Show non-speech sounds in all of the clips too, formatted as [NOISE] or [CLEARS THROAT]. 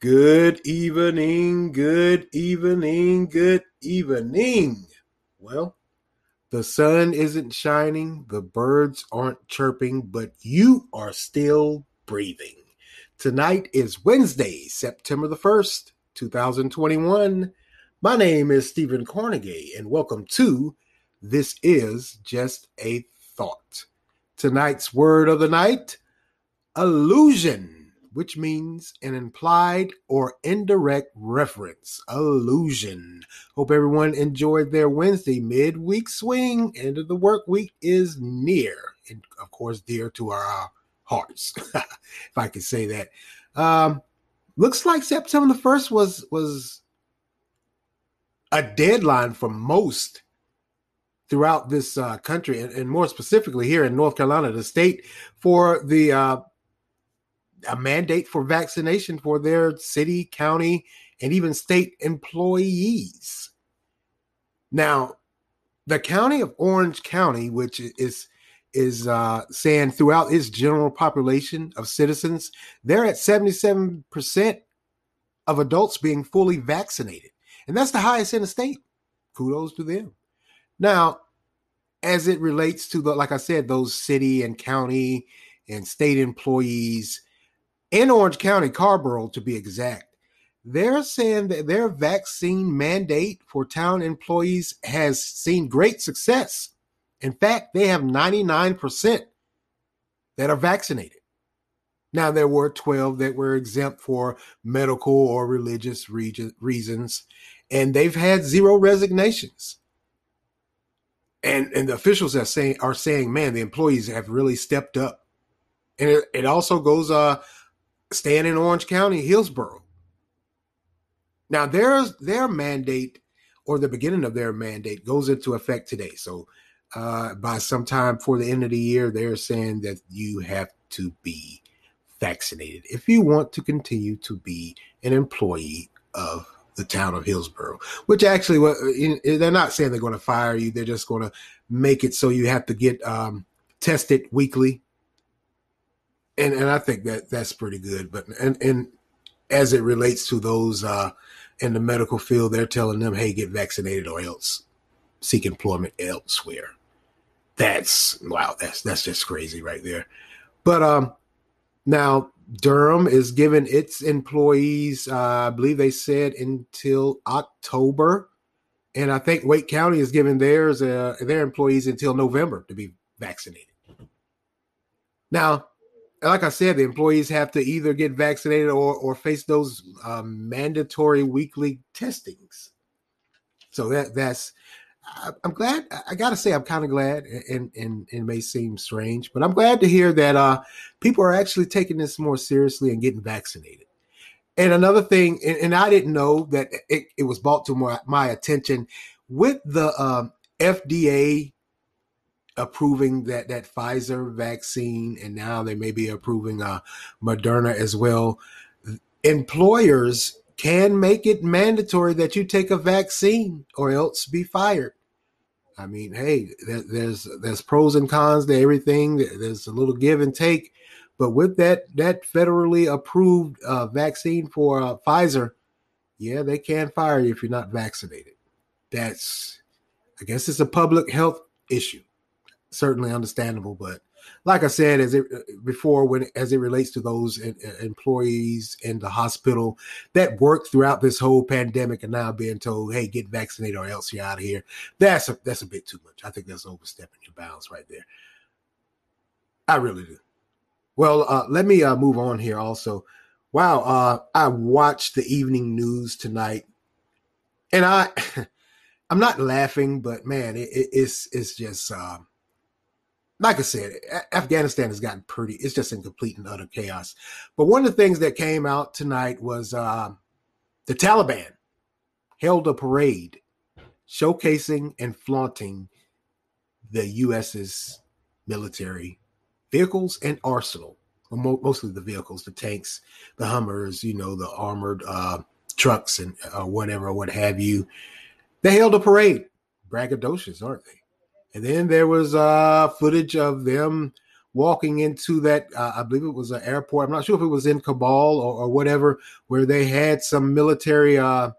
Good evening, good evening, good evening. Well, the sun isn't shining, the birds aren't chirping, but you are still breathing. Tonight is Wednesday, September the 1st, 2021. My name is Stephen Cornegay, and welcome to This Is Just a Thought. Tonight's word of the night illusion which means an implied or indirect reference. Illusion. Hope everyone enjoyed their Wednesday midweek swing. End of the work week is near, and of course, dear to our hearts, [LAUGHS] if I could say that. Um, looks like September the first was was a deadline for most throughout this uh, country, and, and, more specifically here in North Carolina, the state for the uh, a mandate for vaccination for their city, county, and even state employees. Now, the county of Orange County, which is is uh, saying throughout its general population of citizens, they're at 77% of adults being fully vaccinated. And that's the highest in the state. Kudos to them. Now, as it relates to the, like I said, those city and county and state employees, in Orange County, Carrboro to be exact, they're saying that their vaccine mandate for town employees has seen great success. In fact, they have 99% that are vaccinated. Now, there were 12 that were exempt for medical or religious reasons, and they've had zero resignations. And, and the officials are saying, are saying, man, the employees have really stepped up. And it, it also goes uh, staying in Orange County, Hillsborough. Now, their their mandate or the beginning of their mandate goes into effect today. So, uh, by sometime for the end of the year, they're saying that you have to be vaccinated if you want to continue to be an employee of the town of Hillsborough. Which actually, they're not saying they're going to fire you; they're just going to make it so you have to get um, tested weekly and and I think that that's pretty good. But and and as it relates to those uh, in the medical field, they're telling them, "Hey, get vaccinated or else seek employment elsewhere." That's wow. That's that's just crazy right there. But um, now Durham is giving its employees, uh, I believe they said until October, and I think Wake County is giving theirs uh, their employees until November to be vaccinated. Now, like I said, the employees have to either get vaccinated or or face those um, mandatory weekly testings. So that that's I'm glad. I got to say, I'm kind of glad, and, and, and it may seem strange, but I'm glad to hear that uh, people are actually taking this more seriously and getting vaccinated. And another thing, and, and I didn't know that it, it was brought to my, my attention with the um, FDA approving that that Pfizer vaccine, and now they may be approving uh, Moderna as well. Employers can make it mandatory that you take a vaccine, or else be fired. I mean, hey, there's there's pros and cons to everything. There's a little give and take, but with that that federally approved uh, vaccine for uh, Pfizer, yeah, they can fire you if you're not vaccinated. That's, I guess, it's a public health issue certainly understandable. But like I said, as it before, when as it relates to those in, employees in the hospital that worked throughout this whole pandemic and now being told, "Hey, get vaccinated or else you're out of here," that's a, that's a bit too much. I think that's overstepping your bounds right there. I really do. Well, uh, let me uh, move on here. Also, wow, uh, I watched the evening news tonight, and I. [LAUGHS] I'm not laughing, but man, it, it, it's it's just um, like I said, Afghanistan has gotten pretty, it's just in complete and utter chaos. But one of the things that came out tonight was uh, the Taliban held a parade showcasing and flaunting the U.S.'s military vehicles and arsenal, mostly the vehicles, the tanks, the Hummers, you know, the armored uh, trucks and uh, whatever, what have you. They held a parade. Braggadocious, aren't they? And then there was uh, footage of them walking into that. Uh, I believe it was an airport. I'm not sure if it was in Kabul or, or whatever, where they had some military uh,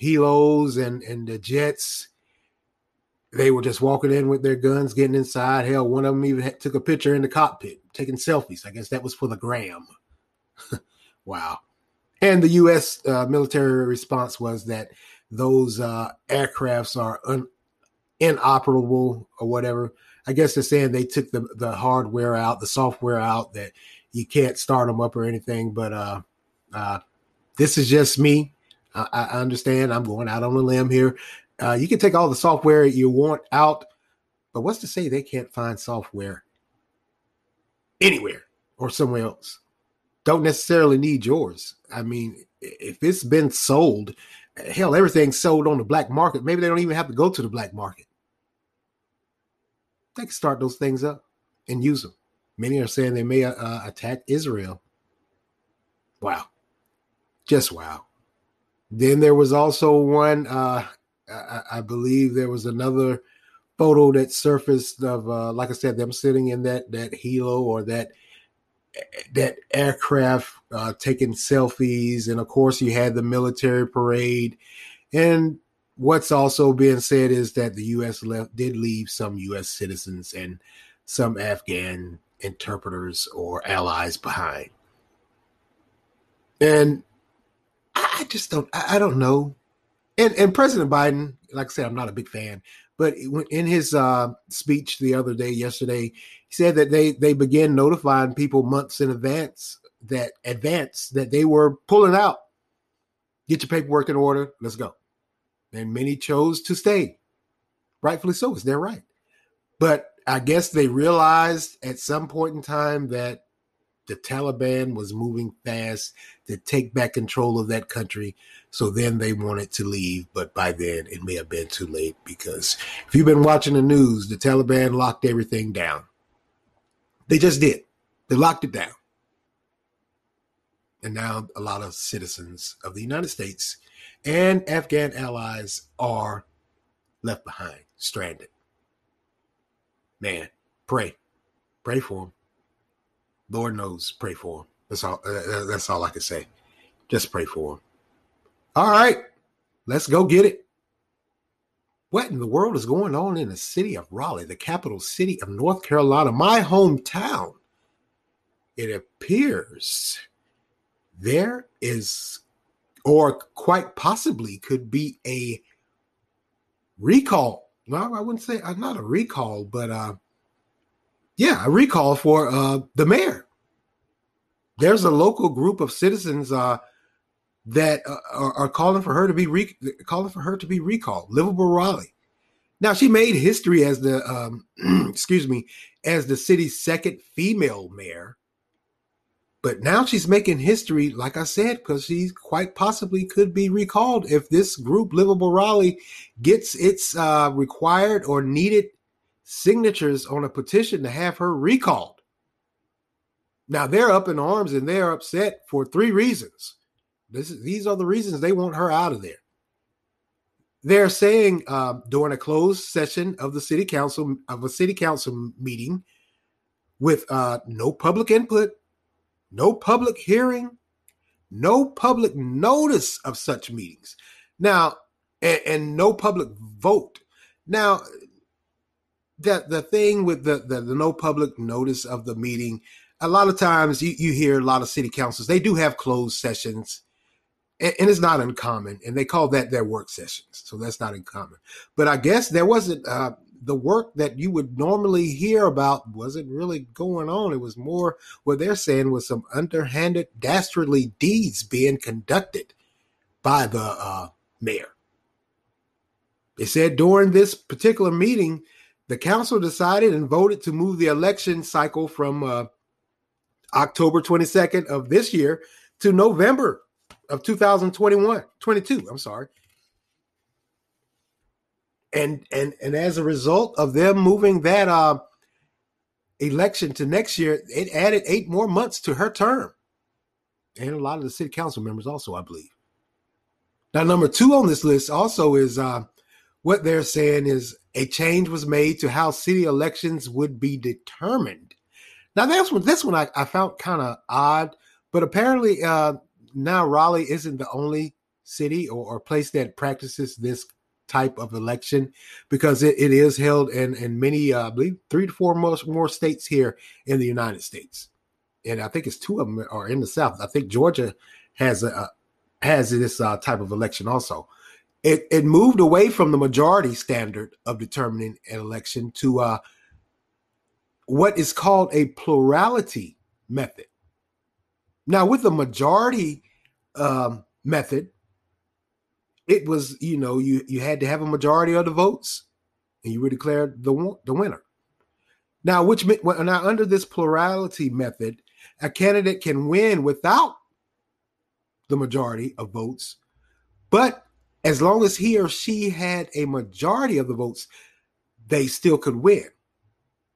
helos and and the jets. They were just walking in with their guns, getting inside. Hell, one of them even had, took a picture in the cockpit, taking selfies. I guess that was for the gram. [LAUGHS] wow. And the U.S. Uh, military response was that those uh, aircrafts are un- inoperable or whatever. I guess they're saying they took the the hardware out, the software out that you can't start them up or anything. But uh, uh, this is just me. I, I understand. I'm going out on a limb here. Uh, you can take all the software you want out, but what's to say they can't find software anywhere or somewhere else? Don't necessarily need yours. I mean, if it's been sold, hell, everything's sold on the black market. Maybe they don't even have to go to the black market they can start those things up and use them. Many are saying they may uh, attack Israel. Wow. Just wow. Then there was also one, uh, I, I, believe there was another photo that surfaced of, uh, like I said, them sitting in that that helo or that that aircraft uh, taking selfies, and of course you had the military parade, and what's also being said is that the U.S. left did leave some U.S. citizens and some Afghan interpreters or allies behind, and I just don't. I don't know. And and President Biden, like I said, I'm not a big fan, but in his uh, speech the other day, yesterday, he said that they they began notifying people months in advance that advance that they were pulling out. Get your paperwork in order. Let's go and many chose to stay. Rightfully so, it's their right. But I guess they realized at some point in time that the Taliban was moving fast to take back control of that country. So then they wanted to leave, but by then it may have been too late because if you've been watching the news, the Taliban locked everything down. They just did. They locked it down. And now a lot of citizens of the United States and Afghan allies are left behind, stranded. Man, pray, pray for them. Lord knows, pray for them. That's all. Uh, that's all I can say. Just pray for them. All right, let's go get it. What in the world is going on in the city of Raleigh, the capital city of North Carolina, my hometown? It appears there is or quite possibly could be a recall. Well, I wouldn't say uh, not a recall, but uh, yeah, a recall for uh, the mayor. There's a local group of citizens uh, that uh, are, are, calling for her to be re- calling for her to be recalled. Livable Raleigh. Now she made history as the um, [CLEARS THROAT] excuse me as the city's second female mayor but now she's making history, like I said, because she quite possibly could be recalled if this group, Livable Raleigh, gets its uh, required or needed signatures on a petition to have her recalled. Now they're up in arms and they're upset for three reasons. This is, these are the reasons they want her out of there. They're saying uh, during a closed session of the city council of a city council meeting with uh, no public input no public hearing, no public notice of such meetings. Now, and, and no public vote. Now, that the thing with the, the, the no public notice of the meeting, a lot of times you, you hear a lot of city councils, they do have closed sessions and, and, it's not uncommon and they call that their work sessions so that's not uncommon but i guess there wasn't uh, the work that you would normally hear about wasn't really going on. It was more what they're saying was some underhanded, dastardly deeds being conducted by the uh, mayor. They said during this particular meeting, the council decided and voted to move the election cycle from uh, October 22nd of this year to November of 2021, 22. I'm sorry and and and as a result of them moving that uh, election to next year, it added eight more months to her term, and a lot of the city council members also, I believe. Now, number two on this list also is uh, what they're saying is a change was made to how city elections would be determined. Now that's one this one I, I found kind of odd, but apparently uh, now Raleigh isn't the only city or, or, place that practices this type of election because it, it is held in in many uh, I believe three to four most more states here in the United States, and I think it's two of them are in the South. I think Georgia has a has this uh, type of election also. It it moved away from the majority standard of determining an election to uh, what is called a plurality method. Now, with the majority um, method, it was you know you you had to have a majority of the votes, and you were declared the the winner. Now, which now under this plurality method, a candidate can win without the majority of votes, but as long as he or she had a majority of the votes, they still could win.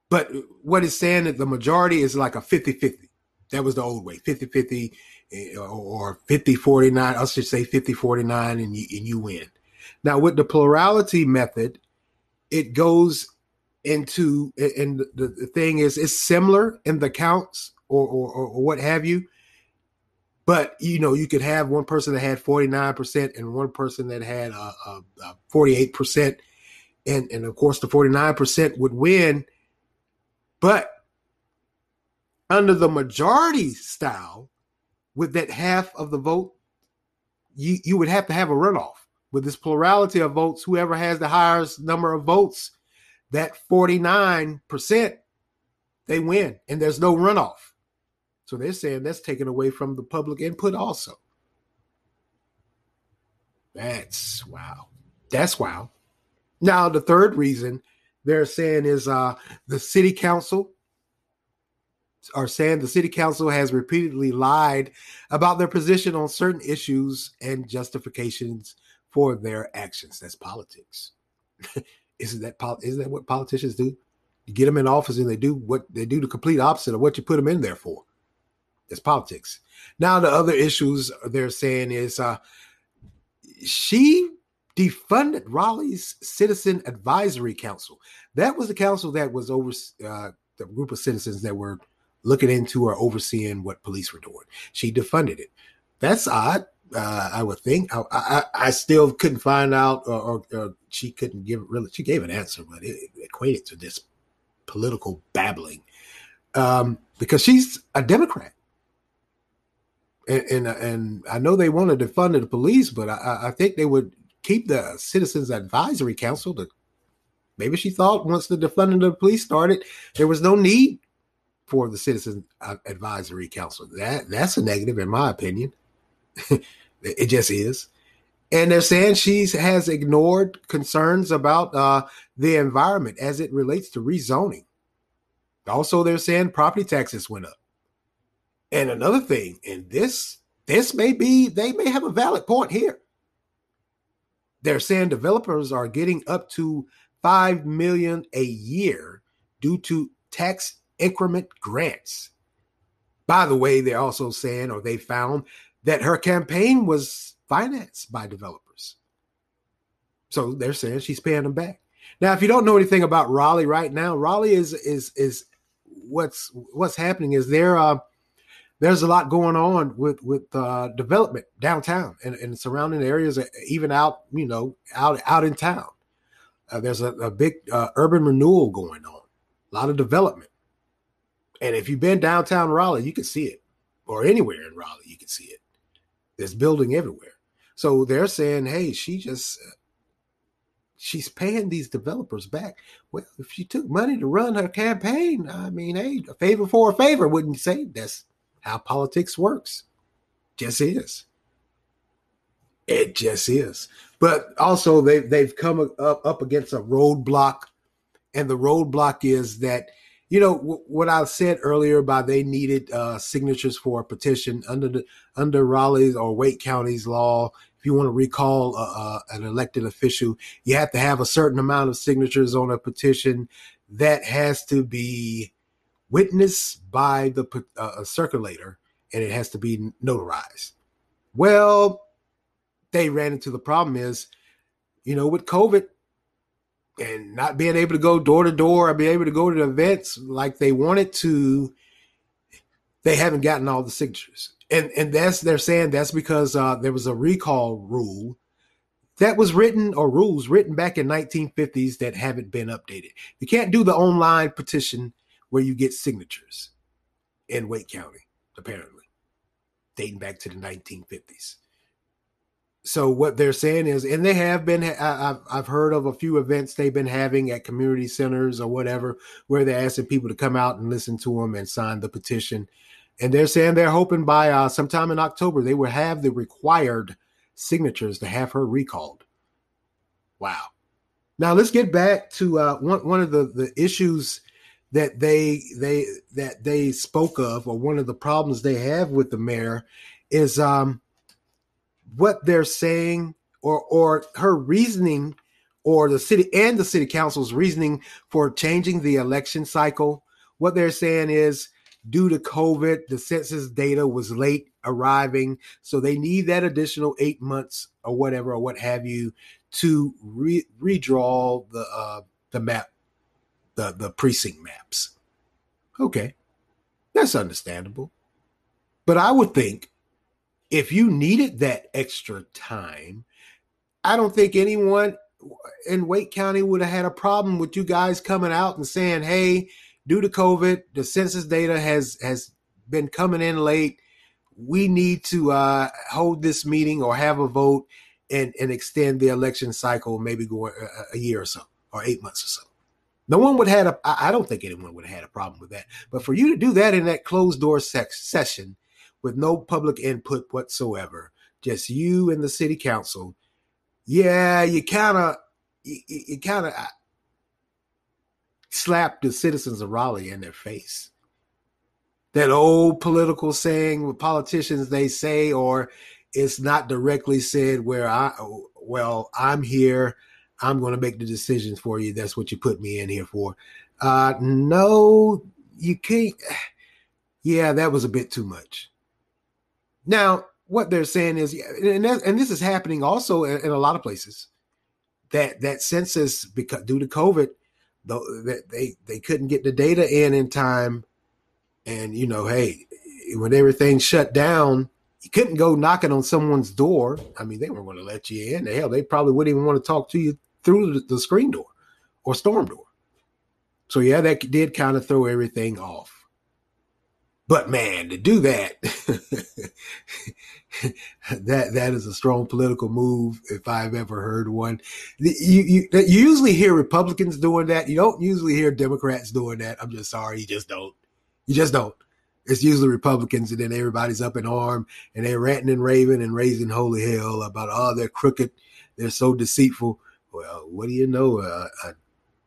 But what it's saying that the majority is like a 50 50. That was the old way 50 50 eh, Eh, or 50 49. I should say 50 49 and you, and you win. Now, with the plurality method, it goes into, and the, the thing is, it's similar in the counts or, or, or what have you. But you know, you could have one person that had 49% and one person that had a, a, a 48%. And, and of course, the 49% would win but under the majority style, with that half of the vote, you, you would have to have a runoff. With this plurality of votes, whoever has the highest number of votes, that 49%, they win, and there's no runoff. So they're saying that's taken away from the public input also. That's wow. That's wow. Now, the third reason they're saying is uh, the city council are saying the city council has repeatedly lied about their position on certain issues and justifications for their actions. That's politics. [LAUGHS] isn't that isn't that what politicians do? You get them in office and they do what they do the complete opposite of what you put them in there for. It's politics. Now the other issues they're saying is uh, she defunded Raleigh's Citizen Advisory Council. That was the council that was over uh, the group of citizens that were looking into or overseeing what police were doing. She defunded it. That's odd. Uh, I would think. I, I, I, still couldn't find out, or, or, or, she couldn't give really. She gave an answer, but it, it equated to this political babbling um, because she's a Democrat. And, and, and I know they wanted to fund the police, but I, I think they would keep the Citizens Advisory Council. To, maybe she thought once the defunding of the police started, there was no need for the Citizen Advisory Council. That that's a negative, in my opinion. [LAUGHS] it just is. And they're saying she has ignored concerns about uh, the environment as it relates to rezoning. Also, they're saying property taxes went up. And another thing, and this this may be they may have a valid point here. They're saying developers are getting up to 5 million a year due to tax increment grants. By the way, they're also saying or they found that her campaign was financed by developers. So they're saying she's paying them back. Now, if you don't know anything about Raleigh right now, Raleigh is is is what's what's happening is there uh there's a lot going on with with uh, development downtown and, and surrounding areas, uh, even out you know out out in town. Uh, there's a, a big uh, urban renewal going on, a lot of development. And if you've been downtown Raleigh, you can see it, or anywhere in Raleigh, you can see it. There's building everywhere. So they're saying, hey, she just uh, she's paying these developers back. Well, if she took money to run her campaign, I mean, hey, a favor for a favor, wouldn't you say? That's how politics works. Just is. It just is. But also they they've come up, up against a roadblock, and the roadblock is that you know w- what I said earlier about they needed uh, signatures for a petition under the under Raleigh's or Wake County's law. If you want to recall uh, uh, an elected official, you have to have a certain amount of signatures on a petition that has to be witnessed by the uh, circulator and it has to be notarized. Well, they ran into the problem is, you know, with COVID and not being able to go door to door or be able to go to the events like they wanted to, they haven't gotten all the signatures. And and that's they're saying that's because uh, there was a recall rule that was written or rules written back in 1950s that haven't been updated. You can't do the online petition where you get signatures in Wake County, apparently, dating back to the 1950s. So what they're saying is, and they have been, I've, I've heard of a few events they've been having at community centers or whatever, where they're asking people to come out and listen to them and sign the petition. And they're saying they're hoping by uh, sometime in October they will have the required signatures to have her recalled. Wow. Now let's get back to uh, one one of the the issues that they they that they spoke of, or one of the problems they have with the mayor, is um, what they're saying, or or her reasoning, or the city and the city council's reasoning for changing the election cycle. What they're saying is due to COVID, the census data was late arriving. So they need that additional eight months or whatever, or what have you, to re- redraw the uh, the map, the, the precinct maps. Okay, that's understandable. But I would think if you needed that extra time, I don't think anyone in Wake County would have had a problem with you guys coming out and saying, hey, due to COVID, the census data has has been coming in late. We need to uh, hold this meeting or have a vote and, and extend the election cycle, maybe go a, a year or so, or eight months or so. No one would have had a. I don't think anyone would have had a problem with that. But for you to do that in that closed door sex session with no public input whatsoever, just you and the city council, yeah, you kind of, you, you kind of slapped the citizens of Raleigh in their face. That old political saying with politicians they say, or it's not directly said where I well, I'm here, I'm gonna make the decisions for you. That's what you put me in here for. Uh no, you can't [SIGHS] yeah, that was a bit too much. Now, what they're saying is, and that, and this is happening also in, in, a lot of places. That that census because due to COVID, that they they couldn't get the data in in time, and you know, hey, when everything shut down, you couldn't go knocking on someone's door. I mean, they weren't going to let you in. Hell, they probably wouldn't even want to talk to you through the, the screen door or storm door. So yeah, that did kind of throw everything off. But man, to do that, [LAUGHS] that that is a strong political move if I've ever heard one. You, you, you usually hear Republicans doing that. You don't usually hear Democrats doing that. I'm just sorry, you just don't. You just don't. It's usually Republicans, and then everybody's up in arm and they're ranting and raving and raising holy hell about oh they're crooked, they're so deceitful. Well, what do you know? a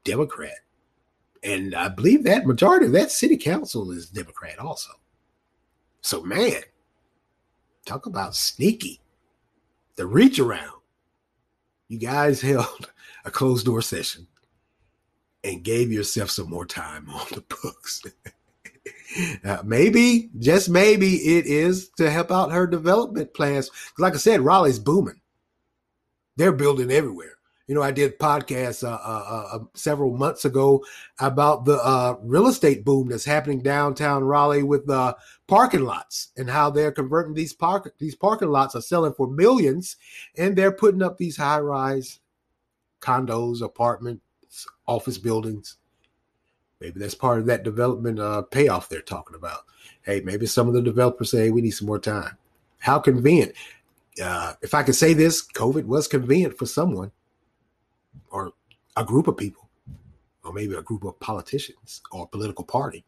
Democrat and I believe that majority of that city council is Democrat also. So, man, talk about sneaky. The reach around. You guys [LAUGHS] held a closed door session and gave yourself some more time [LAUGHS] on the books. [LAUGHS] uh, maybe, just maybe, it is to help out her development plans. Like I said, Raleigh's booming. They're building everywhere. You know, I did podcasts uh, uh, uh, several months ago about the uh, real estate boom that's happening downtown Raleigh with uh, parking lots and how they're converting these park these parking lots are selling for millions, and they're putting up these high rise condos, apartments, office buildings. Maybe that's part of that development uh, payoff they're talking about. Hey, maybe some of the developers say hey, we need some more time. How convenient. Uh, if I could say this, COVID was convenient for someone a group of people, or maybe a group of politicians or political party.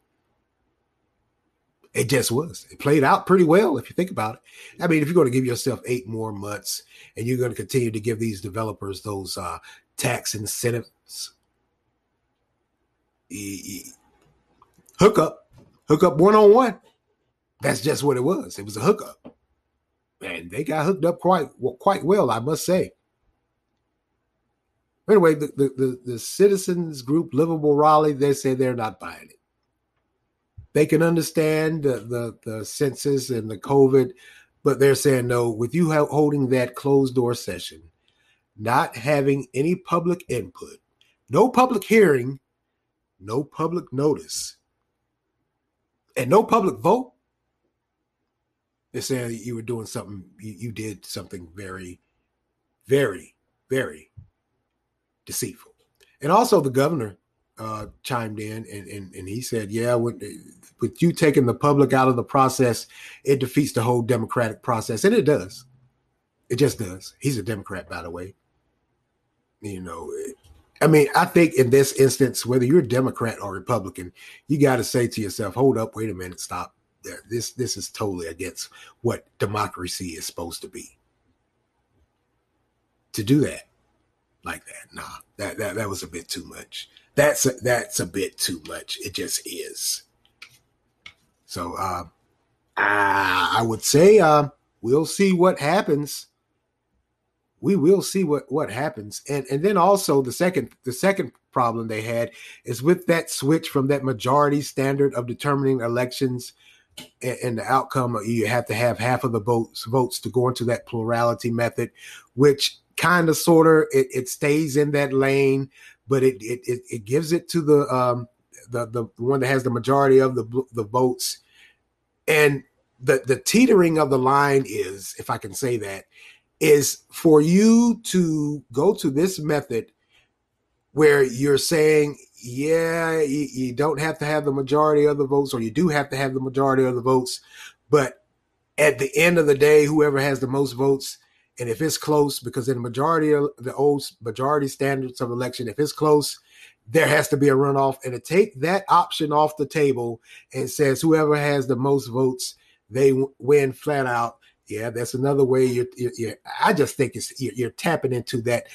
It just was. It played out pretty well if you think about it. I mean, if you're going to give yourself eight more months and you're going to continue to give these developers those uh, tax incentives, hook up, hook up one on one. That's just what it was. It was a hookup, and they got hooked up quite quite well, I must say. Anyway, the, the, the, the citizens group Livable Raleigh, they say they're not buying it. They can understand the, the, the census and the COVID, but they're saying no, with you holding that closed door session, not having any public input, no public hearing, no public notice, and no public vote, They're saying you were doing something, you, you did something very, very, very deceitful. And also the governor uh, chimed in and, and, and he said, yeah, with, with you taking the public out of the process, it defeats the whole democratic process. And it does. It just does. He's a Democrat, by the way. You know, I mean, I think in this instance, whether you're a Democrat or Republican, you got to say to yourself, hold up, wait a minute, stop. This this is totally against what democracy is supposed to be. To do that like that, nah, that that, that was a bit too much. That's a, that's a bit too much. It just is. So uh, I, I would say uh, we'll see what happens we will see what what happens and and then also the second the second problem they had is with that switch from that majority standard of determining elections and, the outcome you have to have half of the votes votes to go into that plurality method which kind of sort of it, it stays in that lane but it, it it it gives it to the um the the one that has the majority of the the votes. And the the teetering of the line is if i can say that is for you to go to this method where you're saying, yeah, you, you, don't have to have the majority of the votes, or you do have to have the majority of the votes, but at the end of the day, whoever has the most votes, and if it's close, because in the majority of the old majority standards of election, if it's close, there has to be a runoff, and to take that option off the table and says whoever has the most votes, they win flat out yeah, that's another way you're. you're, I just think it's you're, you're tapping into that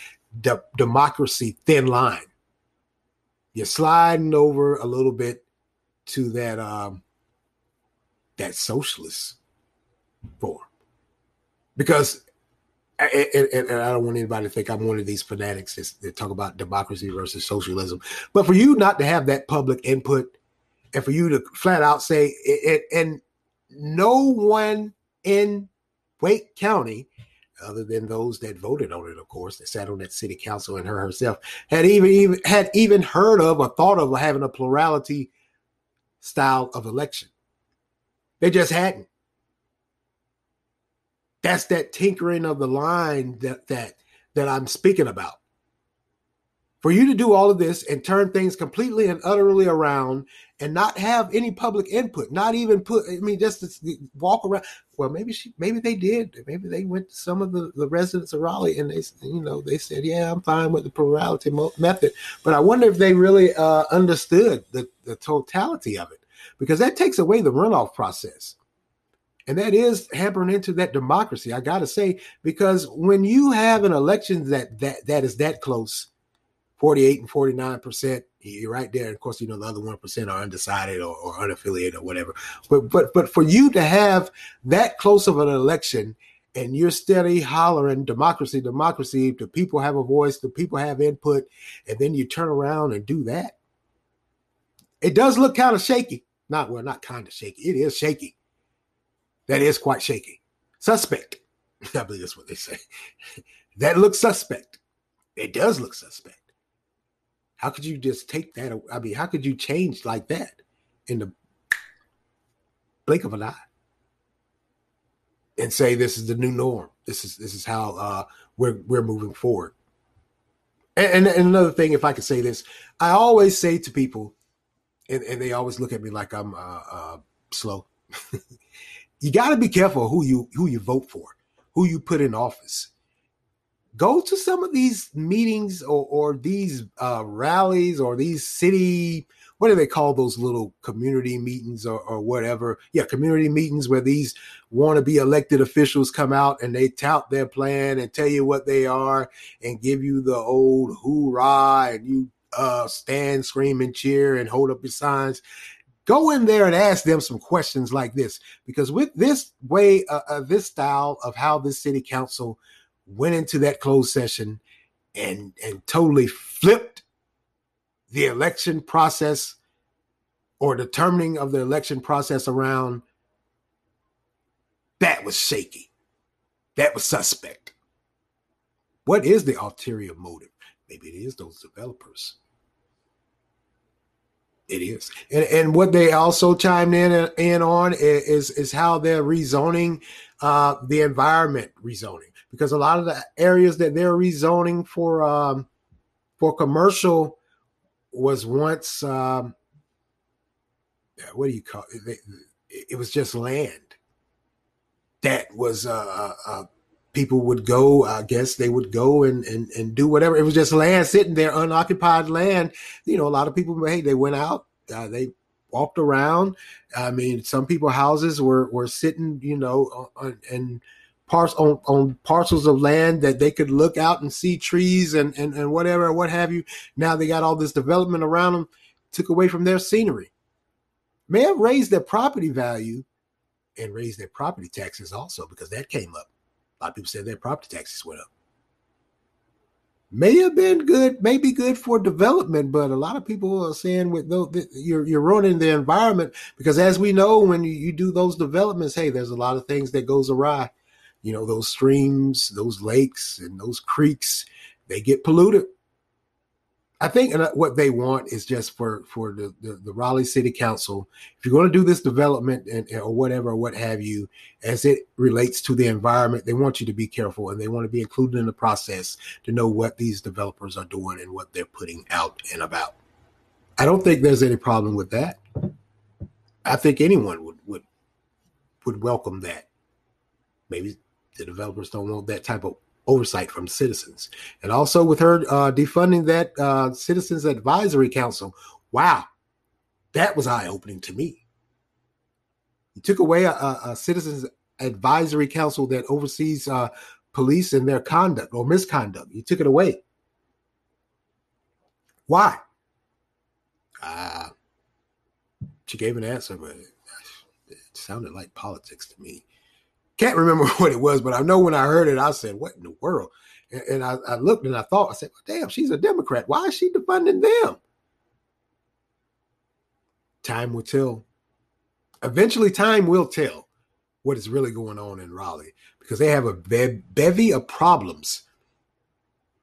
de- democracy thin line. You're sliding over a little bit to that um, that socialist form, because and, and, and, I don't want anybody to think I'm one of these fanatics that talk about democracy versus socialism. But for you not to have that public input, and for you to flat out say, and, and no one in Wake County, other than those that voted on it, of course, that sat on that city council and her herself, had even, even had even heard of or thought of having a plurality style of election. They just hadn't. That's that tinkering of the line that that that I'm speaking about for you to do all of this and turn things completely and utterly around and not have any public input, not even put, I mean, just walk around. Well, maybe she, maybe they did. Maybe they went to some of the, the residents of Raleigh and they, you know, they said, yeah, I'm fine with the plurality method. But I wonder if they really uh, understood the, the totality of it because that takes away the runoff process. And that is hampering into that democracy, I gotta say, because when you have an election that that that is that close, 48 and 49 percent you're right there. Of course you know the other 1% are undecided or, or, unaffiliated or whatever. But but but for you to have that close of an election and you're steady hollering democracy democracy the people have a voice the people have input and then you turn around and do that it does look kind of shaky. Not well not kind of shaky. It is shaky that is quite shaky suspect [LAUGHS] i believe that's what they say [LAUGHS] that looks suspect it does look suspect how could you just take that? I mean, how could you change like that in the blink of an eye and say this is the new norm? This is this is how uh, we're we're moving forward. And, and, and another thing, if I could say this, I always say to people, and, and they always look at me like I'm uh, uh, slow. [LAUGHS] you got to be careful who you who you vote for, who you put in office. Go to some of these meetings or, or these uh, rallies or these city what do they call those little community meetings or, or whatever? Yeah community meetings where these want to be elected officials come out and they tout their plan and tell you what they are and give you the old hoorah and you uh, stand scream and cheer and hold up your signs go in there and ask them some questions like this because with this way uh, uh, this style of how this city council went into that closed session and and totally flipped the election process or determining of the election process around that was shaky. That was suspect. What is the ulterior motive? Maybe it is those developers It is, and and what they also chimed in in on is is how they're rezoning uh, the environment rezoning because a lot of the areas that they're rezoning for um, for commercial was once um, what do you call it? It was just land that was uh, uh, uh, people would go. I guess they would go and, and and do whatever. It was just land sitting there, unoccupied land. You know, a lot of people. Hey, they went out. Uh, they walked around. I mean, some people houses were were sitting. You know, on, and parts on, on parcels of land that they could look out and see trees and, and, and whatever, what have you. Now they got all this development around them, took away from their scenery. May have raised their property value and raised their property taxes also because that came up. A lot of people said their property taxes went up. May have been good, maybe good for development, but a lot of people are saying with those, you're you're ruining the environment because as we know, when you, you do those developments, hey, there's a lot of things that goes awry you know, those streams, those lakes, and those creeks, they get polluted. I think what they want is just for for the, the, the Raleigh City Council. If you're going to do this development and, or whatever or what have you, as it relates to the environment, they want you to be careful and they want to be included in the process to know what these developers are doing and what they're putting out and about. I don't think there's any problem with that. I think anyone would would would welcome that. Maybe the developers don't want that type of oversight from citizens. And also with her uh, defunding that uh, Citizens Advisory Council, wow, that was eye opening to me. You took away a, a, Citizens Advisory Council that oversees uh, police and their conduct or misconduct. You took it away. Why? Uh, she gave an answer, but it sounded like politics to me. Can't remember [LAUGHS] what it was, but I know when I heard it, I said, "What in the world?" And, and I, I, looked and I thought, I said, "Damn, she's a Democrat. Why is she defunding them?" Time will tell. Eventually, time will tell what is really going on in Raleigh because they have a be- bevy of problems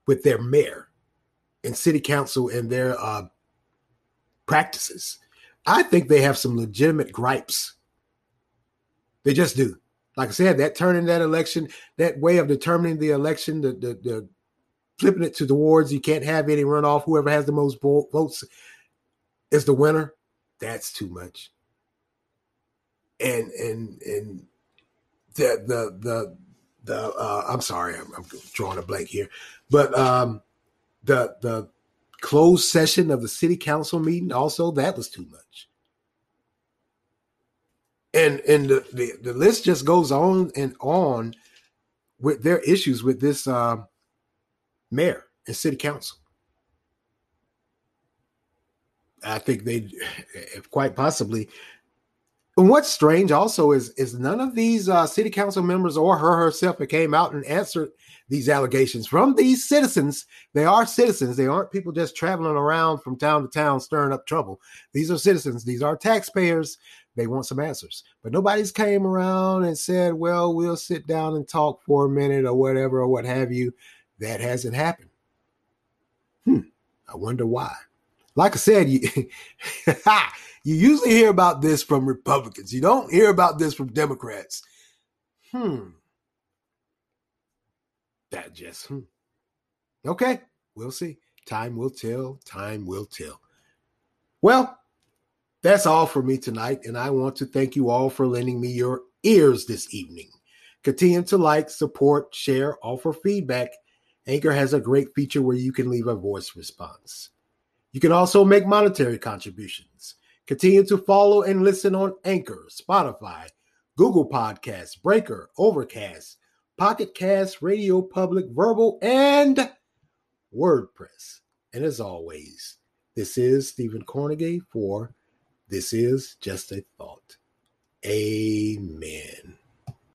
with their mayor and city council and their uh, practices. I think they have some legitimate gripes. They just do like I said, that turning that election, that way of determining the election, the the, the flipping it to the wards, you can't have any runoff. Whoever has the most votes is the winner. That's too much. And and and the the the the uh, I'm sorry, I'm, I'm drawing a blank here, but um, the the closed session of the city council meeting also that was too much and and the, the, the list just goes on and on with their issues with this uh, mayor and city council. I think they, quite possibly. And what's strange also is is none of these uh, city council members or her herself that came out and answered these allegations from these citizens. They are citizens. They aren't people just traveling around from town to town stirring up trouble. These are citizens. These are taxpayers they want some answers. But nobody's came around and said, well, we'll sit down and talk for a minute or whatever or what have you. That hasn't happened. Hmm. I wonder why. Like I said, you, [LAUGHS] you usually hear about this from Republicans. You don't hear about this from Democrats. Hmm. That just, hmm. Okay, we'll see. Time will tell. Time will tell. Well, that's all for me tonight, and I want to thank you all for lending me your ears this evening. Continue to like, support, share, offer feedback. Anchor has a great feature where you can leave a voice response. You can also make monetary contributions. Continue to follow and listen on Anchor, Spotify, Google Podcasts, Breaker, Overcast, Pocket Cast, Radio Public, Verbal, and WordPress. And as always, this is Stephen Cornegay for this is just a thought. Amen.